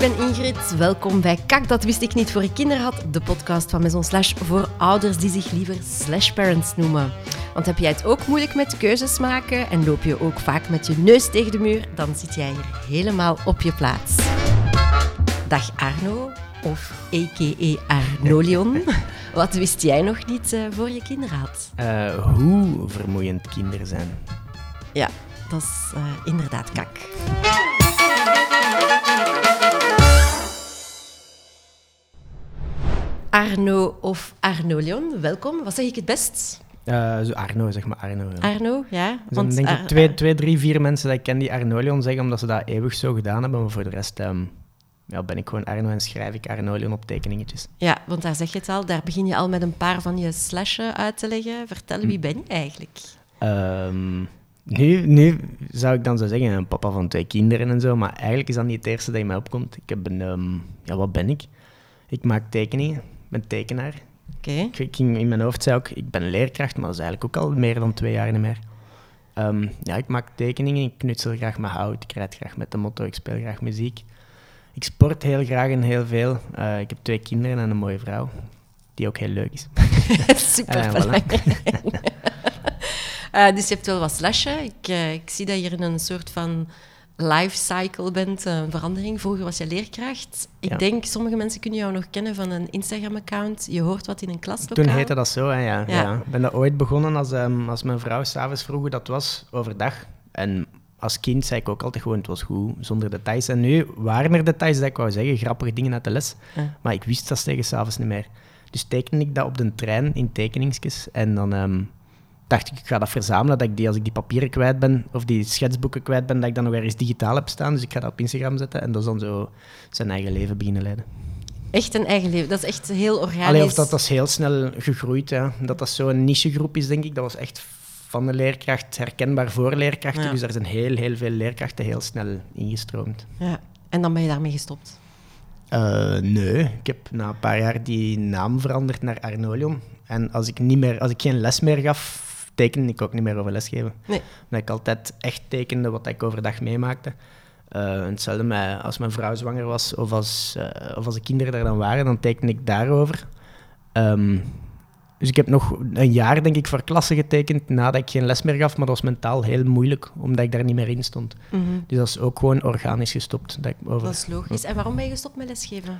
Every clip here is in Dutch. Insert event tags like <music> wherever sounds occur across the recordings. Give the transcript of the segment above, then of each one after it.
ben Ingrid. Welkom bij Kak, dat wist ik niet voor ik kinderen had. De podcast van Maison Slash voor ouders die zich liever Slash Parents noemen. Want heb jij het ook moeilijk met keuzes maken en loop je ook vaak met je neus tegen de muur, dan zit jij hier helemaal op je plaats. Dag Arno, of a.k.a. Arnolion. <laughs> Wat wist jij nog niet uh, voor je kinderen had? Uh, hoe vermoeiend kinderen zijn. Ja, dat is uh, inderdaad kak. Arno of Arnolion, welkom. Wat zeg ik het best? Uh, zo Arno, zeg maar Arno. Ja. Arno, ja. Dus want denk ik twee, twee, drie, vier mensen dat ik ken die Arnolion zeggen, omdat ze dat eeuwig zo gedaan hebben. Maar voor de rest um, ja, ben ik gewoon Arno en schrijf ik Arnolion op tekeningetjes. Ja, want daar zeg je het al. Daar begin je al met een paar van je slashen uit te leggen. Vertel, wie hm. ben je eigenlijk? Um, nu, nu zou ik dan zo zeggen, een papa van twee kinderen en zo. Maar eigenlijk is dat niet het eerste dat in mij opkomt. Ik heb een... Um, ja, wat ben ik? Ik maak tekeningen ben tekenaar. Okay. Ik, ging in mijn hoofd zei ook, ik ben leerkracht, maar dat is eigenlijk ook al meer dan twee jaar niet meer. Um, ja, ik maak tekeningen, ik knutsel graag met hout, ik rijd graag met de motto, ik speel graag muziek. Ik sport heel graag en heel veel. Uh, ik heb twee kinderen en een mooie vrouw, die ook heel leuk is. <laughs> Super uh, <laughs> Dus je hebt wel wat slashen. Ik, ik zie dat je in een soort van lifecycle bent, een verandering. Vroeger was je leerkracht. Ik denk, sommige mensen kunnen jou nog kennen van een Instagram-account. Je hoort wat in een klaslokaal. Toen heette dat zo, hè, ja. ja. Ik ben dat ooit begonnen als, um, als mijn vrouw s'avonds vroeg hoe dat was, overdag. En als kind zei ik ook altijd gewoon, het was goed, zonder details. En nu waren er details dat ik wou zeggen, grappige dingen uit de les. Maar ik wist dat tegen s'avonds niet meer. Dus teken ik dat op de trein in tekeningsjes. En dan... Um, dacht ik, ik ga dat verzamelen, dat ik die, als ik die papieren kwijt ben, of die schetsboeken kwijt ben, dat ik dan nog ergens digitaal heb staan. Dus ik ga dat op Instagram zetten en dat is dan zo zijn eigen leven beginnen leiden. Echt een eigen leven, dat is echt heel organisch. Alleen of dat, dat is heel snel gegroeid, ja. dat dat zo'n nichegroep is, denk ik. Dat was echt van de leerkracht herkenbaar voor leerkrachten. Dus daar zijn heel, heel veel leerkrachten heel snel ingestroomd. Ja, en dan ben je daarmee gestopt? Uh, nee, ik heb na een paar jaar die naam veranderd naar Arnolion. En als ik, niet meer, als ik geen les meer gaf, tekende ik ook niet meer over lesgeven. Nee. Omdat ik altijd echt tekende wat ik overdag meemaakte. Uh, hetzelfde met als mijn vrouw zwanger was of als, uh, of als de kinderen er dan waren, dan tekende ik daarover. Um, dus ik heb nog een jaar, denk ik, voor klassen getekend nadat ik geen les meer gaf, maar dat was mentaal heel moeilijk, omdat ik daar niet meer in stond. Mm -hmm. Dus dat is ook gewoon organisch gestopt. Dat, ik over... dat is logisch. En waarom ben je gestopt met lesgeven?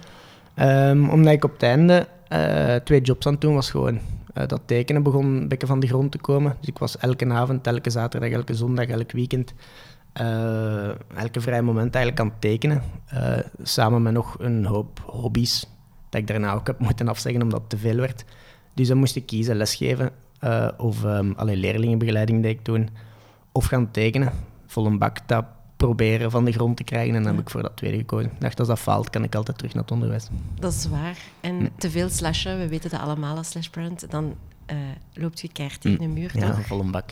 Um, omdat ik op het einde uh, twee jobs aan het doen was gewoon. Uh, dat tekenen begon een beetje van de grond te komen. Dus ik was elke avond, elke zaterdag, elke zondag, elk weekend, uh, elke vrij moment eigenlijk aan het tekenen. Uh, samen met nog een hoop hobby's, dat ik daarna ook heb moeten afzeggen omdat het te veel werd. Dus dan moest ik kiezen, lesgeven of um, alle leerlingenbegeleiding deed ik toen, of gaan tekenen. Vol een bak, proberen van de grond te krijgen. En dan heb ik voor dat tweede gekozen. Ik dacht, als dat faalt, kan ik altijd terug naar het onderwijs. Dat is waar. En te veel slashen, we weten dat allemaal als slashparent, dan uh, loopt je keihard tegen een muur. Ja, vol een bak.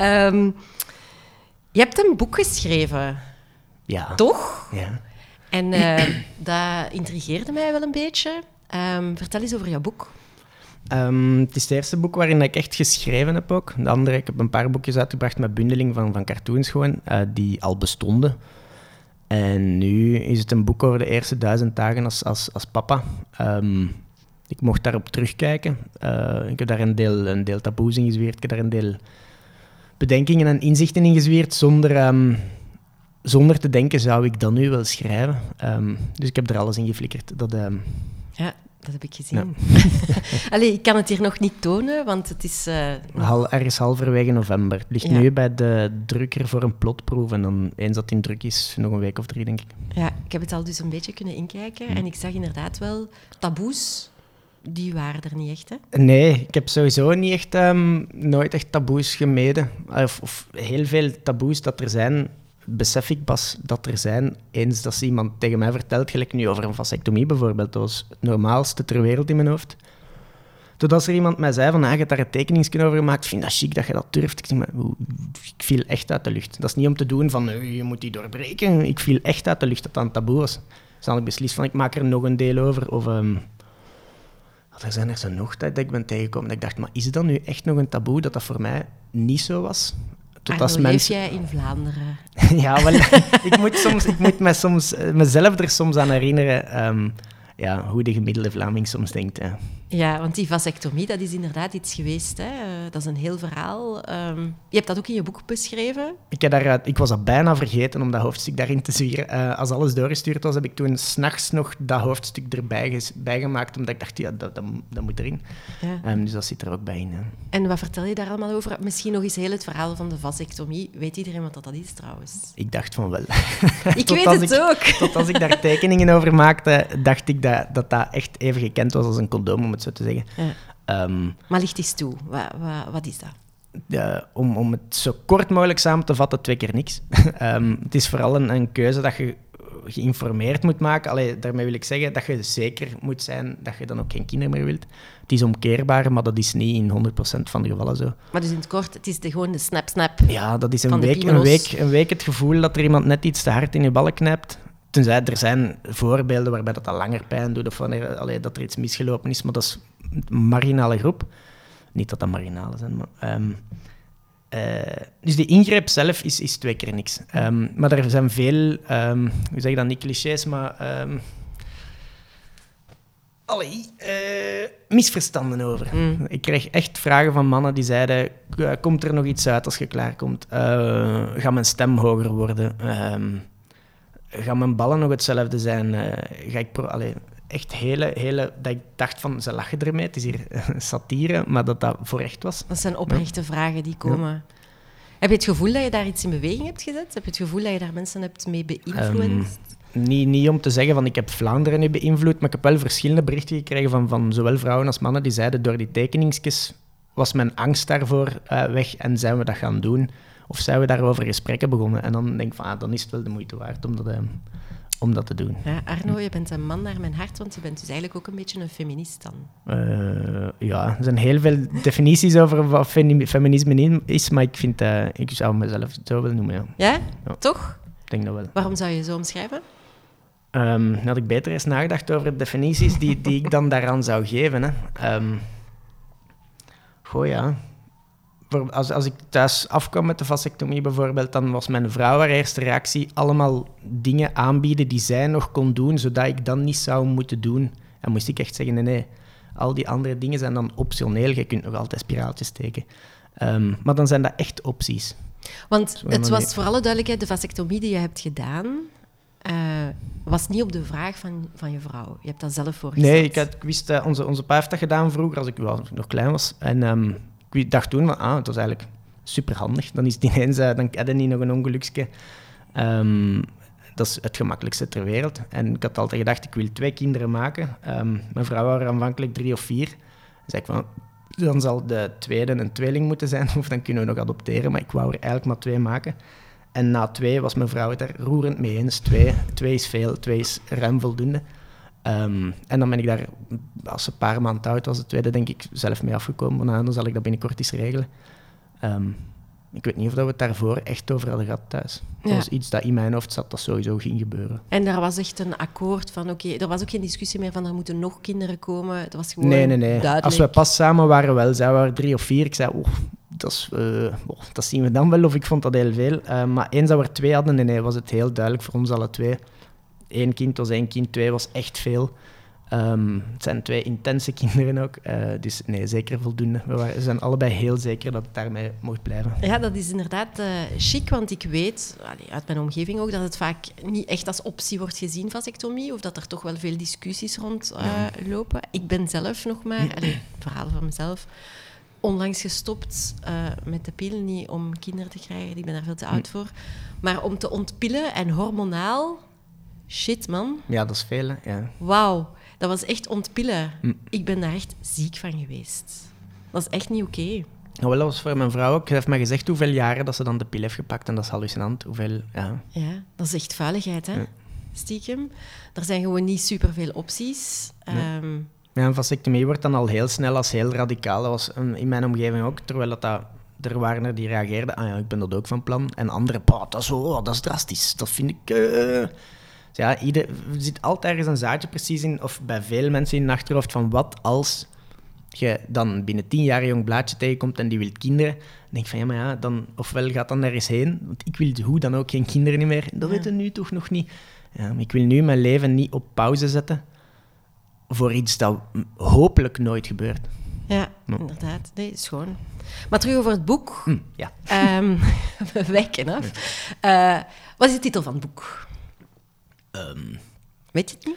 um, <laughs> je hebt een boek geschreven. Ja. Toch? Ja. En uh, <clears throat> dat intrigeerde mij wel een beetje. Um, vertel eens over jouw boek. Um, het is het eerste boek waarin ik echt geschreven heb ook. De andere, ik heb een paar boekjes uitgebracht met bundeling van, van cartoons gewoon, uh, die al bestonden. En nu is het een boek over de eerste duizend dagen als, als, als papa. Um, ik mocht daarop terugkijken. Uh, ik heb daar een deel, een deel taboes in gezweerd. Ik heb daar een deel bedenkingen en inzichten in gezweerd zonder, um, zonder te denken, zou ik dat nu wel schrijven? dus ik heb er alles in geflikkerd. Dat, ja, dat heb ik gezien. Ja. <laughs> ik kan het hier nog niet tonen, want het is... Uh, Hal, ergens halverwege november. Het ligt nu bij de drukker voor een plotproef. En dan, eens dat in druk is, nog een week of drie, denk ik. Ja, ik heb het al dus een beetje kunnen inkijken. En ik zag inderdaad wel taboes. Die waren er niet echt, hè? Nee, ik heb sowieso niet echt, um, nooit echt taboes gemeden. Of, of heel veel taboes dat er zijn, besef ik pas dat er zijn, eens dat iemand tegen mij vertelt, gelijk nu over een vasectomie bijvoorbeeld, dat was het normaalste ter wereld in mijn hoofd. Totdat er iemand mij zei van, ah, je hebt daar een tekeningsje over gemaakt, vind dat chic dat je dat durft. Ik, zeg, ik viel echt uit de lucht. Dat is niet om te doen van, je moet die doorbreken. Ik viel echt uit de lucht dat dat een taboe was. Dus dan ik beslist van, ik maak er nog een deel over. Of, um, er zijn er zo nog dat ik ben tegengekomen dat ik dacht, maar is dat nu echt nog een taboe dat dat voor mij niet zo was? Tot als leef mensen... jij in Vlaanderen? <laughs> ja, wel, <laughs> ik moet, soms, ik moet me soms, mezelf er soms aan herinneren ehm, ja, hoe de gemiddelde Vlaming soms denkt. Ja. Ja, want die vasectomie, dat is inderdaad iets geweest. Hè? Eh, dat is een heel verhaal. Ehm, je hebt dat ook in je boek beschreven. Ik, heb daar, ik was dat bijna vergeten om dat hoofdstuk daarin te zwieren. Eh, als alles doorgestuurd was, heb ik toen s'nachts nog dat hoofdstuk erbij bijgemaakt, omdat ik dacht, ja, dat, dat, dat moet erin. Ja. Ehm, dus dat zit er ook bij in. hè. En wat vertel je daar allemaal over? Misschien nog eens heel het verhaal van de vasectomie. Weet iedereen wat dat dat is trouwens? Ik dacht van wel. <laughs> Ik weet het ik- ook. <laughs> Tot als ik daar tekeningen over maakte, dacht ik dat dat, dat echt even gekend was als een condoom, om het zo te zeggen. Ja. Ehm, Maar licht eens toe. Wat, wat, wat is dat? om, om het zo kort mogelijk samen te vatten, twee keer niks. <laughs> Ehm, het is vooral een, een keuze dat je geïnformeerd moet maken. Allee, daarmee wil ik zeggen dat je zeker moet zijn dat je dan ook geen kinderen meer wilt. Het is omkeerbaar, maar dat is niet in 100% van de gevallen zo. Maar dus in het kort, het is de, gewoon de snap-snap. Ja, dat is een week, een, week, een week het gevoel dat er iemand net iets te hard in je ballen knijpt. Tenzij er zijn voorbeelden waarbij dat al langer pijn doet of wanneer, allee, dat er iets misgelopen is, maar dat is een marginale groep. Niet dat dat marginale zijn, maar... ehm, eh, dus die ingreep zelf is, is twee keer niks. Ehm, maar er zijn veel, ehm, hoe zeg dat, niet clichés, maar... ehm, allee, eh, misverstanden over. Mm. Ik kreeg echt vragen van mannen die zeiden: "K- Komt er nog iets uit als je klaarkomt? Eh gaat mijn stem hoger worden? Ehm gaan mijn ballen nog hetzelfde zijn? Eh, ga ik pro- Allee, echt hele, hele. Dat ik dacht van ze lachen ermee, het is hier <laughs> satire, maar dat dat voor echt was. Dat zijn oprechte vragen die komen. Heb je het gevoel dat je daar iets in beweging hebt gezet? Heb je het gevoel dat je daar mensen hebt mee beïnvloed? Niet, niet om te zeggen van ik heb Vlaanderen nu beïnvloed, maar ik heb wel verschillende berichten gekregen van, van zowel vrouwen als mannen die zeiden door die tekeningsjes was mijn angst daarvoor eh, weg en zijn we dat gaan doen? Of zijn we daarover gesprekken begonnen? En dan denk ik van, ah, dan is het wel de moeite waard om dat, eh, om dat te doen. Ja, Arno, je bent een man naar mijn hart, want je bent dus eigenlijk ook een beetje een feminist dan. Eh, ja, er zijn heel veel definities over wat femi- feminisme is, maar ik, vind, eh, ik zou mezelf zo willen noemen, ja. Ja? Ja. Toch? Ik denk dat wel. Waarom zou je zo omschrijven? Ehm, had ik beter eens nagedacht over de definities die, die ik dan daaraan zou geven. Hè. Ehm, goh, ja. Als, als ik thuis afkwam met de vasectomie bijvoorbeeld, dan was mijn vrouw haar eerste reactie allemaal dingen aanbieden die zij nog kon doen, zodat ik dan niet zou moeten doen. En moest ik echt zeggen, nee, nee. Al die andere dingen zijn dan optioneel. Je kunt nog altijd spiraaltjes steken. Ehm, maar dan zijn dat echt opties. Want het was voor alle duidelijkheid, de vasectomie die je hebt gedaan, eh, was niet op de vraag van, van je vrouw. Je hebt dat zelf voorgesteld. Nee, ik, had, ik wist, eh, onze, onze pa heeft dat gedaan vroeger, als ik, wel, nog klein was. En ehm, ik dacht toen, van, ah, het was eigenlijk superhandig. Dan is het ineens, eh, dan had niet nog een ongeluksje. Ehm, dat is het gemakkelijkste ter wereld. En ik had altijd gedacht, ik wil twee kinderen maken. Ehm, mijn vrouw waren aanvankelijk drie of vier. Zei ik van, dan zal de tweede een tweeling moeten zijn, <laughs> of dan kunnen we nog adopteren. Maar ik wou er eigenlijk maar twee maken. En na twee was mijn vrouw het er roerend mee eens. Twee, twee is veel, twee is ruim voldoende. Ehm, en dan ben ik daar, als ze een paar maanden oud was, de tweede, denk ik, zelf mee afgekomen. Maar dan zal ik dat binnenkort eens regelen. Ehm, ik weet niet of dat we het daarvoor echt over hadden gehad thuis. Dat Ja. was iets dat in mijn hoofd zat, dat sowieso ging gebeuren. En daar was echt een akkoord van, oké, er was ook geen discussie meer van er moeten nog kinderen komen. Het was gewoon Nee, nee, nee. duidelijk. Als we pas samen waren, wel. Zij waren drie of vier. Ik zei, oh, dat, is, eh, oh, dat zien we dan wel. Of ik vond dat heel veel. Eh, maar eens dat we er twee hadden, nee, nee, was het heel duidelijk voor ons alle twee. Eén kind was één kind, twee was echt veel. Ehm, het zijn twee intense <laughs> kinderen ook. eh, dus nee, zeker voldoende. We, waren, we zijn allebei heel zeker dat het daarmee mocht blijven. Ja, dat is inderdaad eh chic, want ik weet allee, uit mijn omgeving ook dat het vaak niet echt als optie wordt gezien, vasectomie, of dat er toch wel veel discussies rond eh, lopen. Ik ben zelf nog maar, <clears throat> allee, verhaal van mezelf, onlangs gestopt met de pil, niet om kinderen te krijgen, ik ben daar veel te oud voor, maar om te ontpillen en hormonaal, shit man, Ja, dat is veel, hè. Ja. wauw, dat was echt ontpillen. Hm. Ik ben daar echt ziek van geweest. Dat is echt niet oké. Nou, wel, dat was voor mijn vrouw ook. Ze heeft mij gezegd hoeveel jaren dat ze dan de pil heeft gepakt. En dat is hallucinant. Hoeveel, ja. Ja, dat is echt vuiligheid, hè? Ja. Stiekem. Er zijn gewoon niet superveel opties. Ehm, Ja, een vasectomie wordt dan al heel snel als heel radicaal. Dat was een- in mijn omgeving ook, terwijl dat, dat er waren er die reageerden, ah ja, ik ben dat ook van plan. En anderen, "Bah, dat, is, oh, dat is drastisch, dat vind ik... eh." Dus ja, ieder, er zit altijd ergens een zaadje precies in, of bij veel mensen in hun achterhoofd, van wat als je dan binnen tien jaar een jong blaadje tegenkomt en die wil kinderen, dan denk je van ja, maar ja, dan, ofwel gaat dan ergens heen, want ik wil hoe dan ook geen kinderen meer. Dat Ja. weten we nu toch nog niet. Ja, ik wil nu mijn leven niet op pauze zetten voor iets dat mm, hopelijk nooit gebeurt. Ja, inderdaad. Nee, schoon. Maar terug over het boek. Hm, ja. Ehm, <laughs> we wijken af. Eh, wat is de titel van het boek? Ehm, Weet je het niet?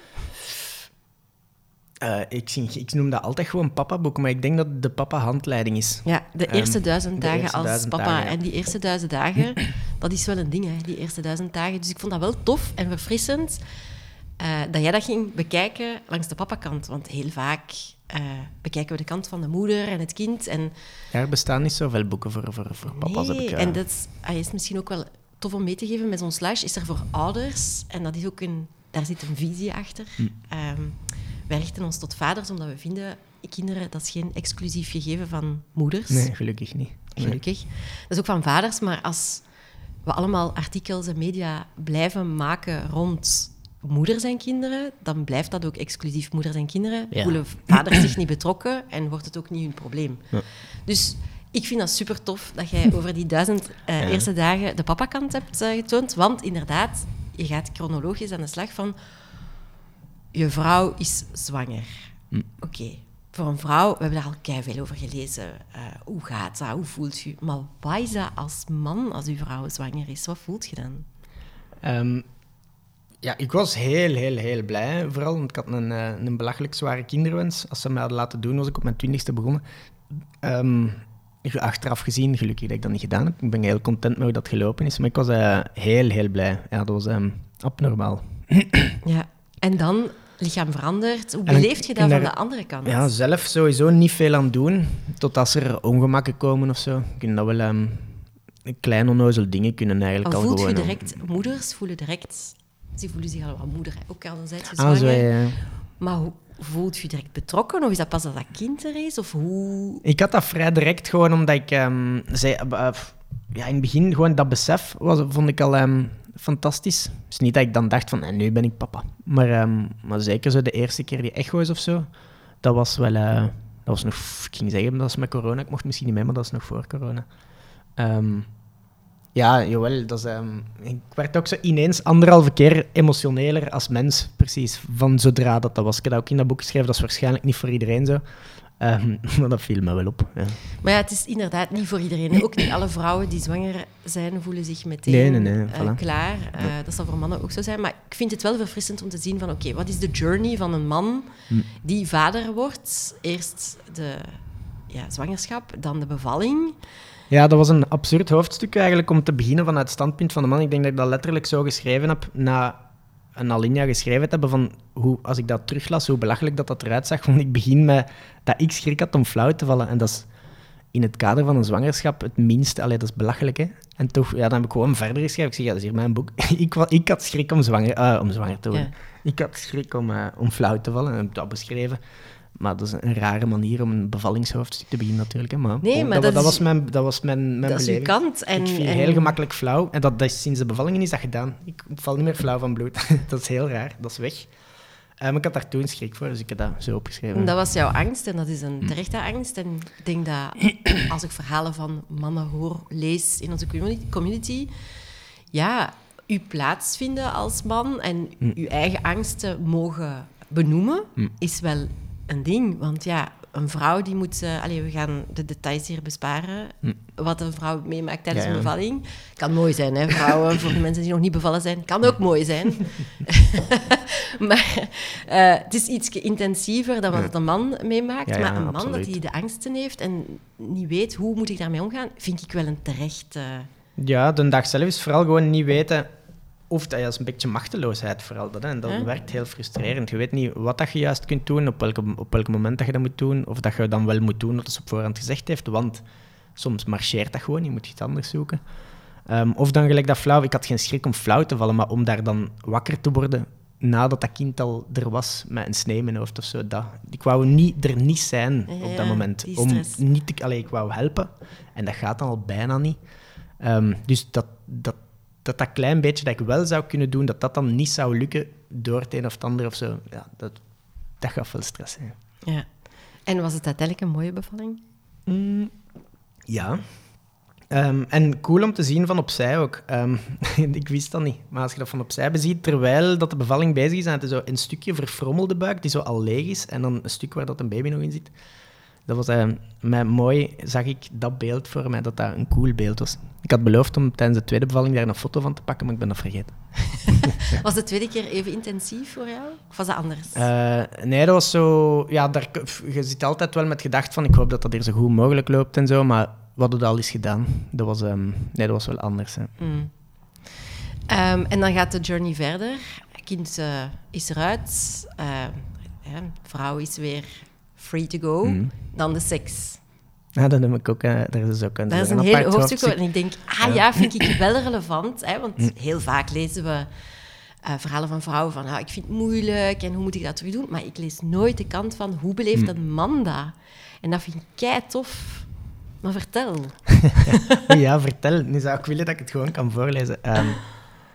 eh, ik, ik noem dat altijd gewoon papa-boek, maar ik denk dat de papa-handleiding is. Ja, de Ehm, eerste duizend de dagen eerste als duizend papa. dagen, ja. En die eerste duizend dagen, <clears throat> dat is wel een ding, hè, die eerste duizend dagen. Dus ik vond dat wel tof en verfrissend eh, dat jij dat ging bekijken langs de papakant. Want heel vaak eh, bekijken we de kant van de moeder en het kind. En Ja, er bestaan niet zoveel boeken voor, voor, voor papa's. heb Nee, ik, eh, en dat is, ah, is misschien ook wel tof om mee te geven. Met zo'n slash is er voor ouders, en dat is ook een, daar zit een visie achter. Hm. Ehm, wij richten ons tot vaders, omdat we vinden, kinderen, dat is geen exclusief gegeven van moeders. Nee, gelukkig niet. Nee. Gelukkig. Dat is ook van vaders, maar als we allemaal artikels en media blijven maken rond moeders en kinderen, dan blijft dat ook exclusief moeders en kinderen. Ja. Voelen vaders zich niet betrokken en wordt het ook niet hun probleem. Ja. Dus ik vind dat super tof dat jij over die duizend eh, Ja. eerste dagen de papakant hebt eh, getoond. Want inderdaad, je gaat chronologisch aan de slag van... Je vrouw is zwanger. Hm. Oké, voor een vrouw, we hebben daar al keihard over gelezen. Eh, hoe gaat dat? Hoe voelt je? Maar wat is dat als man, als uw vrouw zwanger is? Wat voelt je dan? Ehm, ja, ik was heel, heel, heel blij. Vooral, want ik had een, een belachelijk zware kinderwens. Als ze mij hadden laten doen, was ik op mijn twintigste begonnen. Ehm, achteraf gezien, gelukkig dat ik dat niet gedaan heb. Ik ben heel content met hoe dat gelopen is. Maar ik was eh, heel, heel blij. Ja, dat was ehm, abnormaal. <clears throat> Ja. En dan, lichaam verandert. Hoe beleef je dat van de andere kant? Ja, zelf sowieso niet veel aan doen. Tot als er ongemakken komen of zo. Kunnen dat wel ehm, kleine onnozel dingen kunnen eigenlijk Al al voelt je direct, moeders voelen direct, ze voelen zich al wat moeder, hè. ook al zijn ze Ah, zwanger. zo, ja. Maar hoe, voelt je direct betrokken? Of is dat pas als dat kind er is? Of hoe... Ik had dat vrij direct gewoon omdat ik eh, ja, in het begin gewoon dat besef was, vond ik al ehm, fantastisch. Dus niet dat ik dan dacht van, eh, nu ben ik papa. Maar, ehm, maar zeker zo de eerste keer die echo's of zo, dat was wel, eh, dat was nog, ik ging zeggen, dat was met corona. Ik mocht misschien niet mee, maar dat is nog voor corona. Ja, jawel, dat is, ehm, ik werd ook zo ineens anderhalve keer emotioneler als mens, precies, van zodra dat dat was. Ik heb dat ook in dat boek geschreven, dat is waarschijnlijk niet voor iedereen zo. Ehm, <laughs> maar dat viel me wel op. Ja. Maar ja, het is inderdaad niet voor iedereen. <clears throat> Ook niet alle vrouwen die zwanger zijn, voelen zich meteen Nee, nee, nee, eh, klaar. Eh, dat zal voor mannen ook zo zijn. Maar ik vind het wel verfrissend om te zien van... Oké, wat is de journey van een man Hm. die vader wordt? Eerst de ja, zwangerschap, dan de bevalling. Ja, dat was een absurd hoofdstuk eigenlijk om te beginnen vanuit het standpunt van de man. Ik denk dat ik dat letterlijk zo geschreven heb na een alinea geschreven te hebben van hoe, als ik dat teruglas, hoe belachelijk dat dat eruit zag. <laughs> Want ik begin met dat ik schrik had om flauw te vallen. En dat is in het kader van een zwangerschap het minste. Allee, dat is belachelijk, hè. En toch, ja, dan heb ik gewoon verder geschreven. Ik zeg, ja, dat is hier mijn boek. <laughs> ik, ik had schrik om zwanger, eh, om zwanger te worden. Ik had schrik om, eh, om flauw te vallen en heb dat beschreven. Maar dat is een rare manier om een bevallingshoofdstuk te beginnen natuurlijk. Hè. Maar, Nee, bon, maar dat, is- was mijn, dat was mijn, mijn dat is kant. En, ik viel en- heel gemakkelijk flauw. En dat, dat is, sinds de bevallingen is dat gedaan. Ik val niet meer flauw van bloed. <laughs> dat is heel raar. Dat is weg. Maar ik had daar toen schrik voor, dus ik heb dat zo opgeschreven. Dat was jouw angst en dat is een terechte angst. En ik denk dat als ik verhalen van mannen hoor, lees in onze community, ja, uw plaats vinden als man en Hm. uw eigen angsten mogen benoemen, Hm. is wel een ding. Want ja, een vrouw die moet... eh allee, we gaan de details hier besparen. Wat een vrouw meemaakt tijdens Hm. Ja, een bevalling. Kan mooi zijn, hè, vrouwen. voor de mensen die nog niet bevallen zijn. Kan ook mooi zijn. <laughs> <laughs> maar eh, het is iets intensiever dan wat een man meemaakt. Ja, maar een man absoluut. dat hij de angsten heeft en niet weet hoe moet ik daarmee omgaan, vind ik wel een terecht... Ja, de dag zelf is vooral gewoon niet weten of dat, is een beetje machteloosheid vooral. Dat, hè. En dat werkt heel frustrerend. Je weet niet wat dat je juist kunt doen, op welke, op welk moment dat je dat moet doen, of dat je dan wel moet doen wat ze op voorhand gezegd heeft, want soms marcheert dat gewoon, je moet iets anders zoeken. Ehm, of dan gelijk dat flauw, ik had geen schrik om flauw te vallen, maar om daar dan wakker te worden nadat dat kind al er was met een snee in mijn hoofd of zo. Dat. Ik wou niet, er niet zijn Ja, op dat moment. Om niet te, allee, ik wou helpen en dat gaat dan al bijna niet. Ehm, dus dat, dat, dat dat klein beetje dat ik wel zou kunnen doen, dat dat dan niet zou lukken door het een of het ander of zo, ja, dat, dat gaf wel stress. Hè. ja. En was het uiteindelijk een mooie bevalling? Mm, ja. Ehm, en cool om te zien van opzij ook. Ehm, <laughs> ik wist dat niet. Maar als je dat van opzij beziet, terwijl dat de bevalling bezig is, en het is zo een stukje verfrommelde buik die zo al leeg is, en dan een stuk waar dat een baby nog in zit. Dat was uh, mij mooi, zag ik dat beeld voor mij, dat dat een cool beeld was. Ik had beloofd om tijdens de tweede bevalling daar een foto van te pakken, maar ik ben dat vergeten. <laughs> was de tweede keer even intensief voor jou? Of was dat anders? Uh, nee, dat was zo... Ja, daar, je zit altijd wel met gedacht van, ik hoop dat dat hier zo goed mogelijk loopt en zo, maar wat het al is gedaan, dat was, um, nee, dat was wel anders. Hè. Mm. Um, en dan gaat de journey verder. Kind uh, is eruit. Uh, ja, vrouw is weer free to go. Mm. Dan de seks. Ja, dat heb ik ook. Uh, daar is ook een, dat is een, een heel hoofdstuk. En ik denk, ah ja, vind ik wel relevant. Hè, want mm. heel vaak lezen we uh, verhalen van vrouwen van, ah, ik vind het moeilijk en hoe moet ik dat terug doen? Maar ik lees nooit de kant van, hoe beleeft een man dat? En dat vind ik kei tof. Maar vertel. <laughs> ja, vertel. Nu zou ik willen dat ik het gewoon kan voorlezen. Um,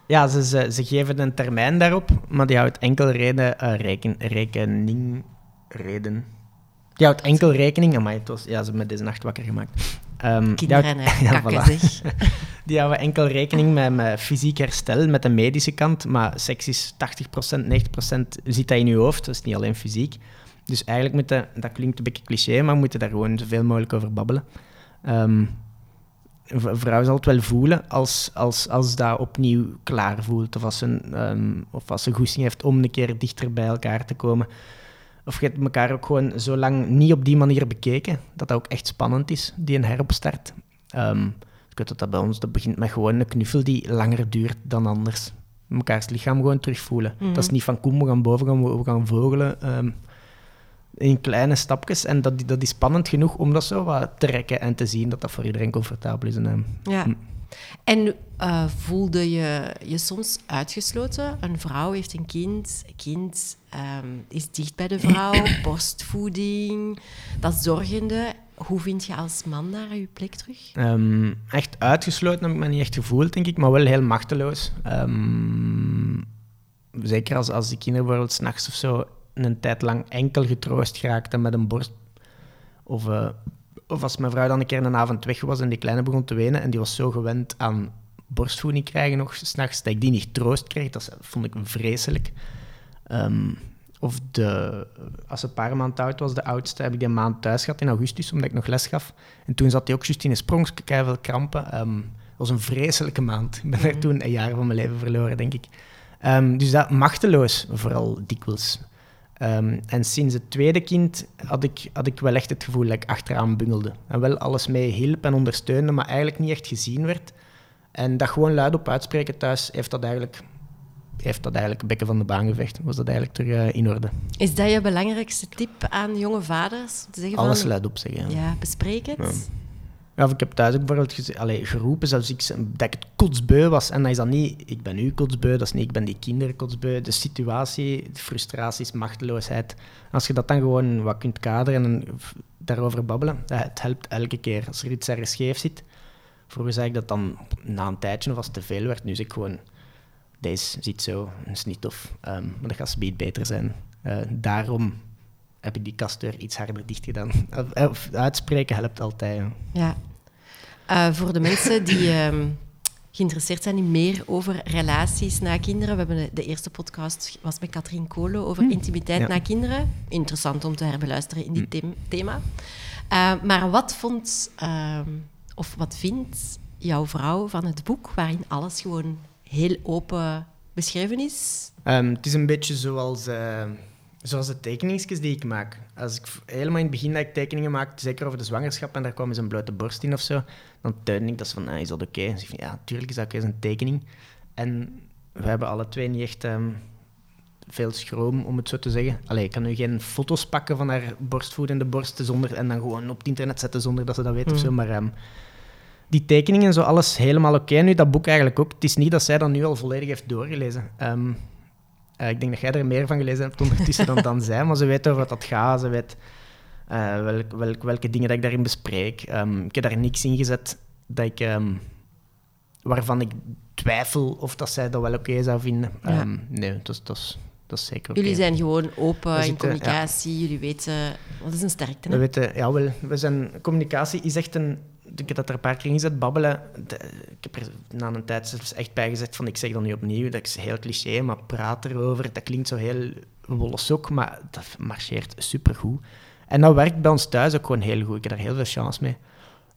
ja, ze, ze, ze, geven een termijn daarop, maar die houdt enkel reden, uh, reken, rekening... Reden. Die houdt enkel rekening... Maar het was, ja, ze hebben me deze nacht wakker gemaakt. Um, Kinderen, die houdt, <laughs> ja, voilà. zich. <laughs> die houden enkel rekening met, met fysiek herstel, met de medische kant. Maar seks is 80%, 90% zit dat in je hoofd. Dat is niet alleen fysiek. Dus eigenlijk moeten, dat klinkt een beetje cliché, maar we moeten daar gewoon zoveel mogelijk over babbelen. Um, een vrouw zal het wel voelen als, als, als dat opnieuw klaar voelt. Of als, ze, um, of als ze goesting heeft om een keer dichter bij elkaar te komen. Of je hebt elkaar ook gewoon zo lang niet op die manier bekeken, dat dat ook echt spannend is, die een heropstart. Um, ik weet dat dat bij ons dat begint met gewoon een knuffel die langer duurt dan anders. Mekaars lichaam gewoon terugvoelen. Mm Dat is niet van kom, we gaan boven gaan, we gaan vogelen. Um, in kleine stapjes. En dat, dat is spannend genoeg om dat zo wat te trekken en te zien dat dat voor iedereen comfortabel is. En, ehm, ja. Hm. En uh, voelde je je soms uitgesloten? Een vrouw heeft een kind, een kind um, is dicht bij de vrouw, <clears throat> borstvoeding, dat zorgende. Hoe vind je als man daar je plek terug? Um, echt uitgesloten heb ik me niet echt gevoeld, denk ik, maar wel heel machteloos. zeker als, als die kinderen bijvoorbeeld s'nachts of zo een tijd lang enkel getroost geraakte met een borst. Of, uh, of als mijn vrouw dan een keer een avond weg was en die kleine begon te wenen en die was zo gewend aan borstvoeding krijgen nog s'nachts, dat ik die niet troost kreeg, dat vond ik vreselijk. Um, of de, als ze een paar maanden oud was, de oudste, heb ik die een maand thuis gehad in augustus, omdat ik nog les gaf. En toen zat hij ook juist in een sprong, veel krampen. Um, was een vreselijke maand. Ik ben er mhm. toen een jaar van mijn leven verloren, denk ik. Um, dus dat machteloos, vooral dikwijls. Um, en sinds het tweede kind had ik, had ik wel echt het gevoel dat ik achteraan bungelde. En wel alles mee hielp en ondersteunde, maar eigenlijk niet echt gezien werd. En dat gewoon luid op uitspreken thuis heeft dat eigenlijk, heeft dat eigenlijk een bekken van de baan gevecht. Was dat eigenlijk terug uh, in orde. Is dat je belangrijkste tip aan jonge vaders? Te zeggen alles luid op zeggen. Ja, bespreek het. Ja, of ik heb thuis ook bijvoorbeeld geroepen, zelfs ik, dat ik het kotsbeu was. En dan is dat niet, ik ben nu kotsbeu, dat is niet, ik ben die kinderen kotsbeu. De situatie, de frustraties, machteloosheid. Als je dat dan gewoon wat kunt kaderen en daarover babbelen, het helpt elke keer. Als er iets ergens scheef zit, vroeger zei ik dat dan na een tijdje of als het te veel werd, nu zeg ik gewoon, deze zit zo, dat is niet tof. Um, maar dat gaat speed beter zijn. Uh, daarom heb ik die kasteur iets harder dicht gedaan. <laughs> Uitspreken helpt altijd. Ja. Uh, voor de mensen die um, geïnteresseerd zijn in meer over relaties na kinderen. We hebben de, eerste podcast was met Katrien Kolen over hm. intimiteit na kinderen. Interessant om te herbeluisteren in dit hm. thema. Uh, maar wat vond uh, of wat vindt jouw vrouw van het boek waarin alles gewoon heel open beschreven is? Um, het is een beetje zoals eh, Zoals de tekeningsjes die ik maak. Als ik helemaal in het begin dat ik tekeningen maakte, zeker over de zwangerschap, en daar kwam eens een blote borst in of zo, dan tuin ik dat van, ah, is dat oké? Okay? Ja, tuurlijk is dat oké, okay, een tekening. En we hebben alle twee niet echt um, veel schroom, om het zo te zeggen. Allee, ik kan nu geen foto's pakken van haar borstvoedende borsten zonder, en dan gewoon op het internet zetten zonder dat ze dat weet mm. of zo, maar... Um, die tekeningen, zo alles helemaal oké. Nu, dat boek eigenlijk ook. Het is niet dat zij dat nu al volledig heeft doorgelezen. Um, uh, ik denk dat jij er meer van gelezen hebt ondertussen dan, dan zij, maar ze weet over wat dat gaat. Ze weet uh, welk, welk, welke dingen dat ik daarin bespreek. Um, ik heb daar niks in gezet dat ik, um, waarvan ik twijfel of dat zij dat wel oké okay zou vinden. Ja. Um, nee, dat is, Dat is zeker. Jullie zijn gewoon open in communicatie. Jullie weten... Wat is een sterkte, We weten, ja, wel, we zijn, communicatie is echt een... Ik heb dat er een paar keer in gezet, babbelen. De- ik heb er na een tijd zelfs echt bij gezegd van, ik zeg dat nu opnieuw, dat is heel cliché, maar praat erover, dat klinkt zo heel wollen sok, maar dat marcheert supergoed. En dat werkt bij ons thuis ook gewoon heel goed. Ik heb daar heel veel chance mee.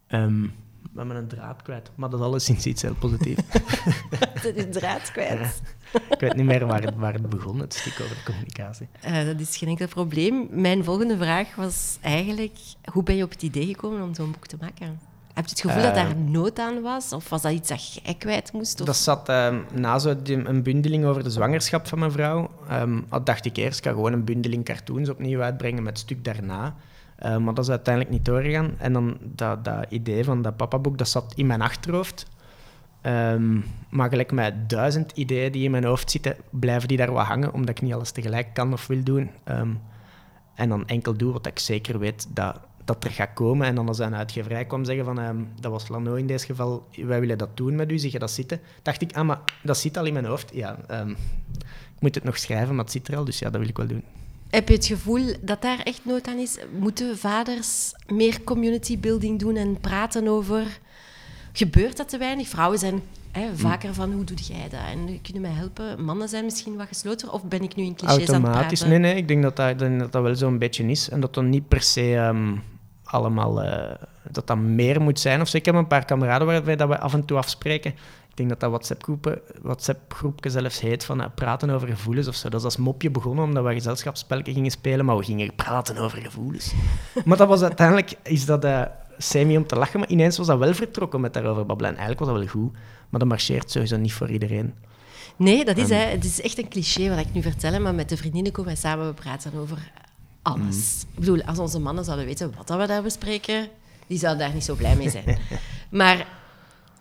Ehm we hebben een draad kwijt, maar dat is alleszins iets heel positiefs. <laughs> <laughs> Dat is draad kwijt. ik weet niet meer waar het, waar het begon, het stuk over de communicatie. Eh, dat is geen enkel probleem. Mijn volgende vraag was eigenlijk... Hoe ben je op het idee gekomen om zo'n boek te maken? Heb je het gevoel dat Eh, daar nood aan was? Of was dat iets dat jij kwijt moest? Of... Dat zat ehm, na zo een bundeling over de zwangerschap van mijn vrouw. ehm, had dacht ik eerst, ik ga gewoon een bundeling cartoons opnieuw uitbrengen met het stuk daarna. Eh, maar dat is uiteindelijk niet doorgegaan. En dan dat, dat idee van dat papaboek, dat zat in mijn achterhoofd. Ehm, maar gelijk met duizend ideeën die in mijn hoofd zitten, blijven die daar wat hangen, omdat ik niet alles tegelijk kan of wil doen. Ehm, en dan enkel doe wat ik zeker weet dat, dat er gaat komen. En dan als een uitgeverij kwam zeggen van, ehm, dat was Lano in deze geval, wij willen dat doen met u, zie je dat zitten? Dacht ik, ah, maar dat zit al in mijn hoofd. Ja, ehm, ik moet het nog schrijven, maar het zit er al, dus ja, dat wil ik wel doen. Heb je het gevoel dat daar echt nood aan is? Moeten vaders meer community building doen en praten over... Gebeurt dat te weinig? Vrouwen zijn hè, vaker van, hoe doe jij dat? En kun je mij helpen? Mannen zijn misschien wat gesloten? Of ben ik nu in clichés aan het Automatisch, nee, nee, ik denk dat dat, dat, dat wel zo'n beetje is. En dat dat niet per se ehm, allemaal, eh, dat dat meer moet zijn. Of zo. Ik heb een paar kameraden waarbij dat we af en toe afspreken. Ik denk dat dat WhatsApp-groepen, WhatsApp-groepje zelfs heet van eh, praten over gevoelens of zo. Dat is als mopje begonnen omdat we gezelschapsspelletjes gingen spelen, maar we gingen praten over gevoelens. <laughs> maar dat was uiteindelijk, is dat eh, semi om te lachen, maar ineens was dat wel vertrokken met daarover babbelen. En eigenlijk was dat wel goed, maar dat marcheert sowieso niet voor iedereen. Nee, dat is, hè, het is echt een cliché wat ik nu vertel, maar met de vriendinnen komen wij samen, we praten over alles. Ik bedoel, als onze mannen zouden weten wat we daar bespreken, die zouden daar niet zo blij mee zijn. <laughs> maar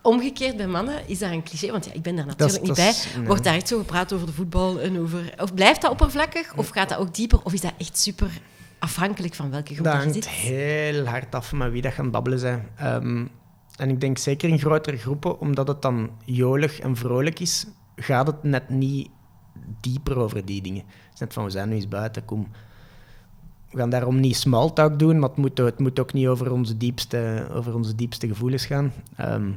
omgekeerd bij mannen is dat een cliché, want ja, ik ben daar natuurlijk dat niet bij. nee. Wordt daar echt zo gepraat over de voetbal en over... Of blijft dat oppervlakkig, of gaat dat ook dieper, of is dat echt super afhankelijk van welke groep Dat je hangt zit? heel hard af met wie dat gaan babbelen zijn. Ehm, en ik denk zeker in grotere groepen, omdat het dan jolig en vrolijk is, gaat het net niet dieper over die dingen. Het is net van, we zijn nu eens buiten, kom. We gaan daarom niet small talk doen, maar het moet, het moet ook niet over onze diepste, over onze diepste gevoelens gaan. Ehm,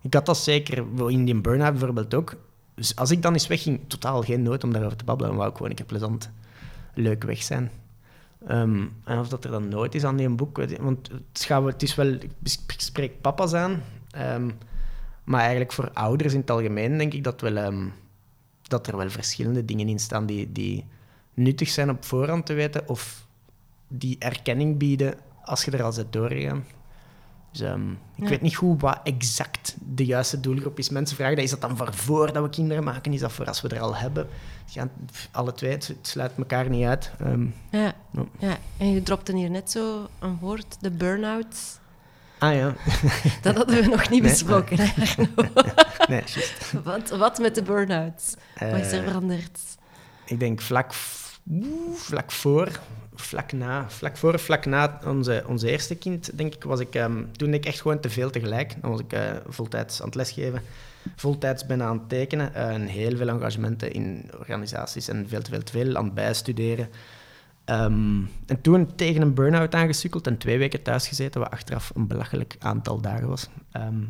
ik had dat zeker in die burn-out bijvoorbeeld ook. Dus als ik dan eens wegging, totaal geen nood om daarover te babbelen. Dan wou ik gewoon een keer plezant, leuk weg zijn. Ehm, en of dat er dan nooit is aan die boek, want het, het is wel, ik spreek papa's aan, ehm, maar eigenlijk voor ouders in het algemeen denk ik dat, wel, dat er wel verschillende dingen in staan die, die nuttig zijn op voorhand te weten of die erkenning bieden als je er al bent doorgegaan. Dus ehm, ik Ja. weet niet goed wat exact de juiste doelgroep is. Mensen vragen, dat, is dat dan voor voordat we kinderen maken? Is dat voor als we er al hebben? Ja, alle twee, het sluit elkaar niet uit. Ehm, Ja, Ja. ja, en je dropte hier net zo een woord, de burn-out. ah ja, <laughs> Dat hadden we nog niet Nee, besproken. <laughs> nee, juist. Wat, wat met de burn-out? Wat is er Eh, veranderd? Ik denk vlak, vlak voor, vlak na, vlak voor, vlak na onze, onze eerste kind, denk ik, was ik, ehm, toen ik echt gewoon te veel tegelijk. Dan was ik eh, voltijds aan het lesgeven, voltijds ben aan het tekenen eh, en heel veel engagementen in organisaties en veel te veel te veel aan het bijstuderen. Ehm, en toen tegen een burn-out aangesukkeld en twee weken thuis gezeten, wat achteraf een belachelijk aantal dagen was. Ehm,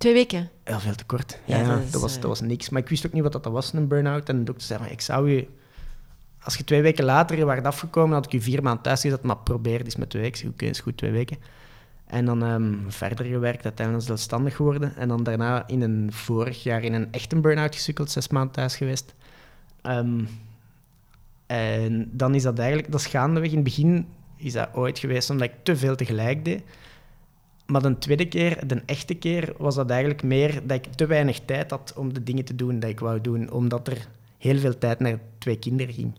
Twee weken. Heel veel te kort. Ja, Ja, dat is, dat, was, eh, dat was niks. Maar ik wist ook niet wat dat was, een burn-out. En de dokter zei, maar ik zou je... Als je twee weken later werd afgekomen, had ik je vier maanden thuis gezet, maar probeer eens met twee weken. Oké, is goed, twee weken. En dan ehm, verder gewerkt, uiteindelijk zelfstandig geworden. En dan daarna in een vorig jaar in een echte burn-out gesukkeld, zes maanden thuis geweest. Ehm, en dan is dat eigenlijk, dat is gaandeweg. In het begin is dat ooit geweest omdat ik te veel tegelijk deed. Maar de tweede keer, de echte keer, was dat eigenlijk meer dat ik te weinig tijd had om de dingen te doen dat ik wou doen, omdat er heel veel tijd naar twee kinderen ging.